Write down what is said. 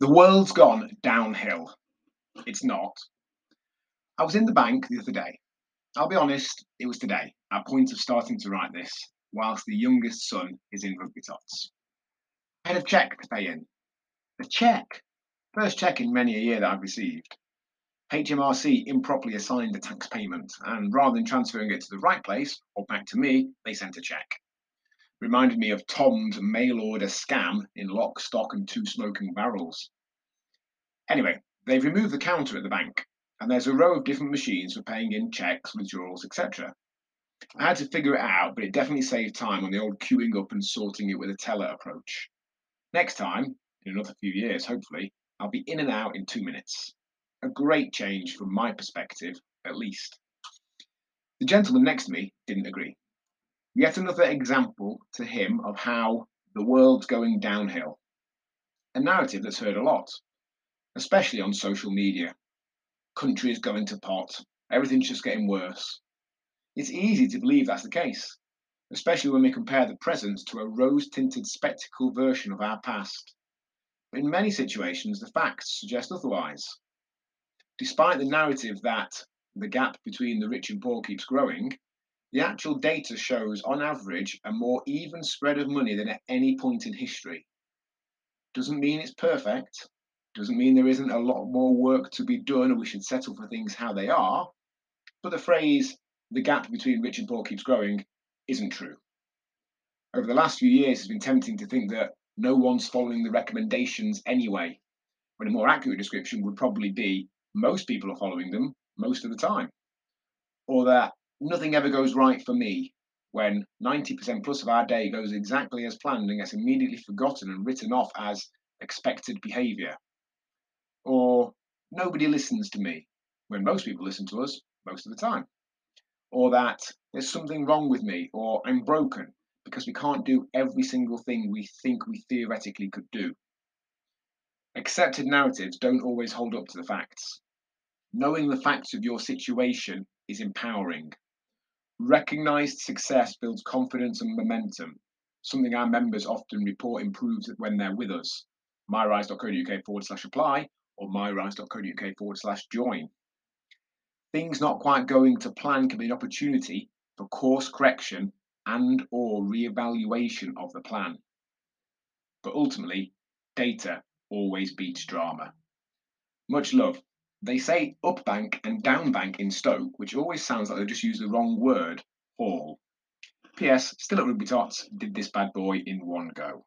The world's gone downhill. It's not. I was in the bank the other day. I'll be honest, it was today, at point of starting to write this, whilst the youngest son is in rugby tots. I had a cheque to pay in. A cheque? First cheque in many a year that I've received. HMRC improperly assigned a tax payment, and rather than transferring it to the right place or back to me, they sent a cheque reminded me of Tom's mail order scam in Lock, Stock, and Two Smoking Barrels. Anyway, they've removed the counter at the bank, and there's a row of different machines for paying in checks, withdrawals, etc. I had to figure it out, but it definitely saved time on the old queuing up and sorting it with a teller approach. Next time, in another few years, hopefully, I'll be in and out in two minutes. A great change from my perspective, at least. The gentleman next to me didn't agree. Yet another example to him of how the world's going downhill. A narrative that's heard a lot, especially on social media. Country is going to pot, everything's just getting worse. It's easy to believe that's the case, especially when we compare the present to a rose tinted spectacle version of our past. But in many situations, the facts suggest otherwise. Despite the narrative that the gap between the rich and poor keeps growing, the actual data shows, on average, a more even spread of money than at any point in history. Doesn't mean it's perfect, doesn't mean there isn't a lot more work to be done or we should settle for things how they are, but the phrase, the gap between rich and poor keeps growing, isn't true. Over the last few years, it's been tempting to think that no one's following the recommendations anyway, when a more accurate description would probably be most people are following them most of the time. Or that nothing ever goes right for me when 90% plus of our day goes exactly as planned and gets immediately forgotten and written off as expected behavior. Or nobody listens to me when most people listen to us most of the time. Or that there's something wrong with me or I'm broken because we can't do every single thing we think we theoretically could do. Accepted narratives don't always hold up to the facts. Knowing the facts of your situation is empowering Recognized success builds confidence and momentum, something our members often report improves when they're with us. myrise.co.uk forward slash apply or myrise.co.uk forward slash join. Things not quite going to plan can be an opportunity for course correction and or re-evaluation of the plan. But ultimately, data always beats drama. Much love. They say up bank and down bank in Stoke, which always sounds like they just used the wrong word, all. P.S. Still at Rugby Tots, did this bad boy in one go.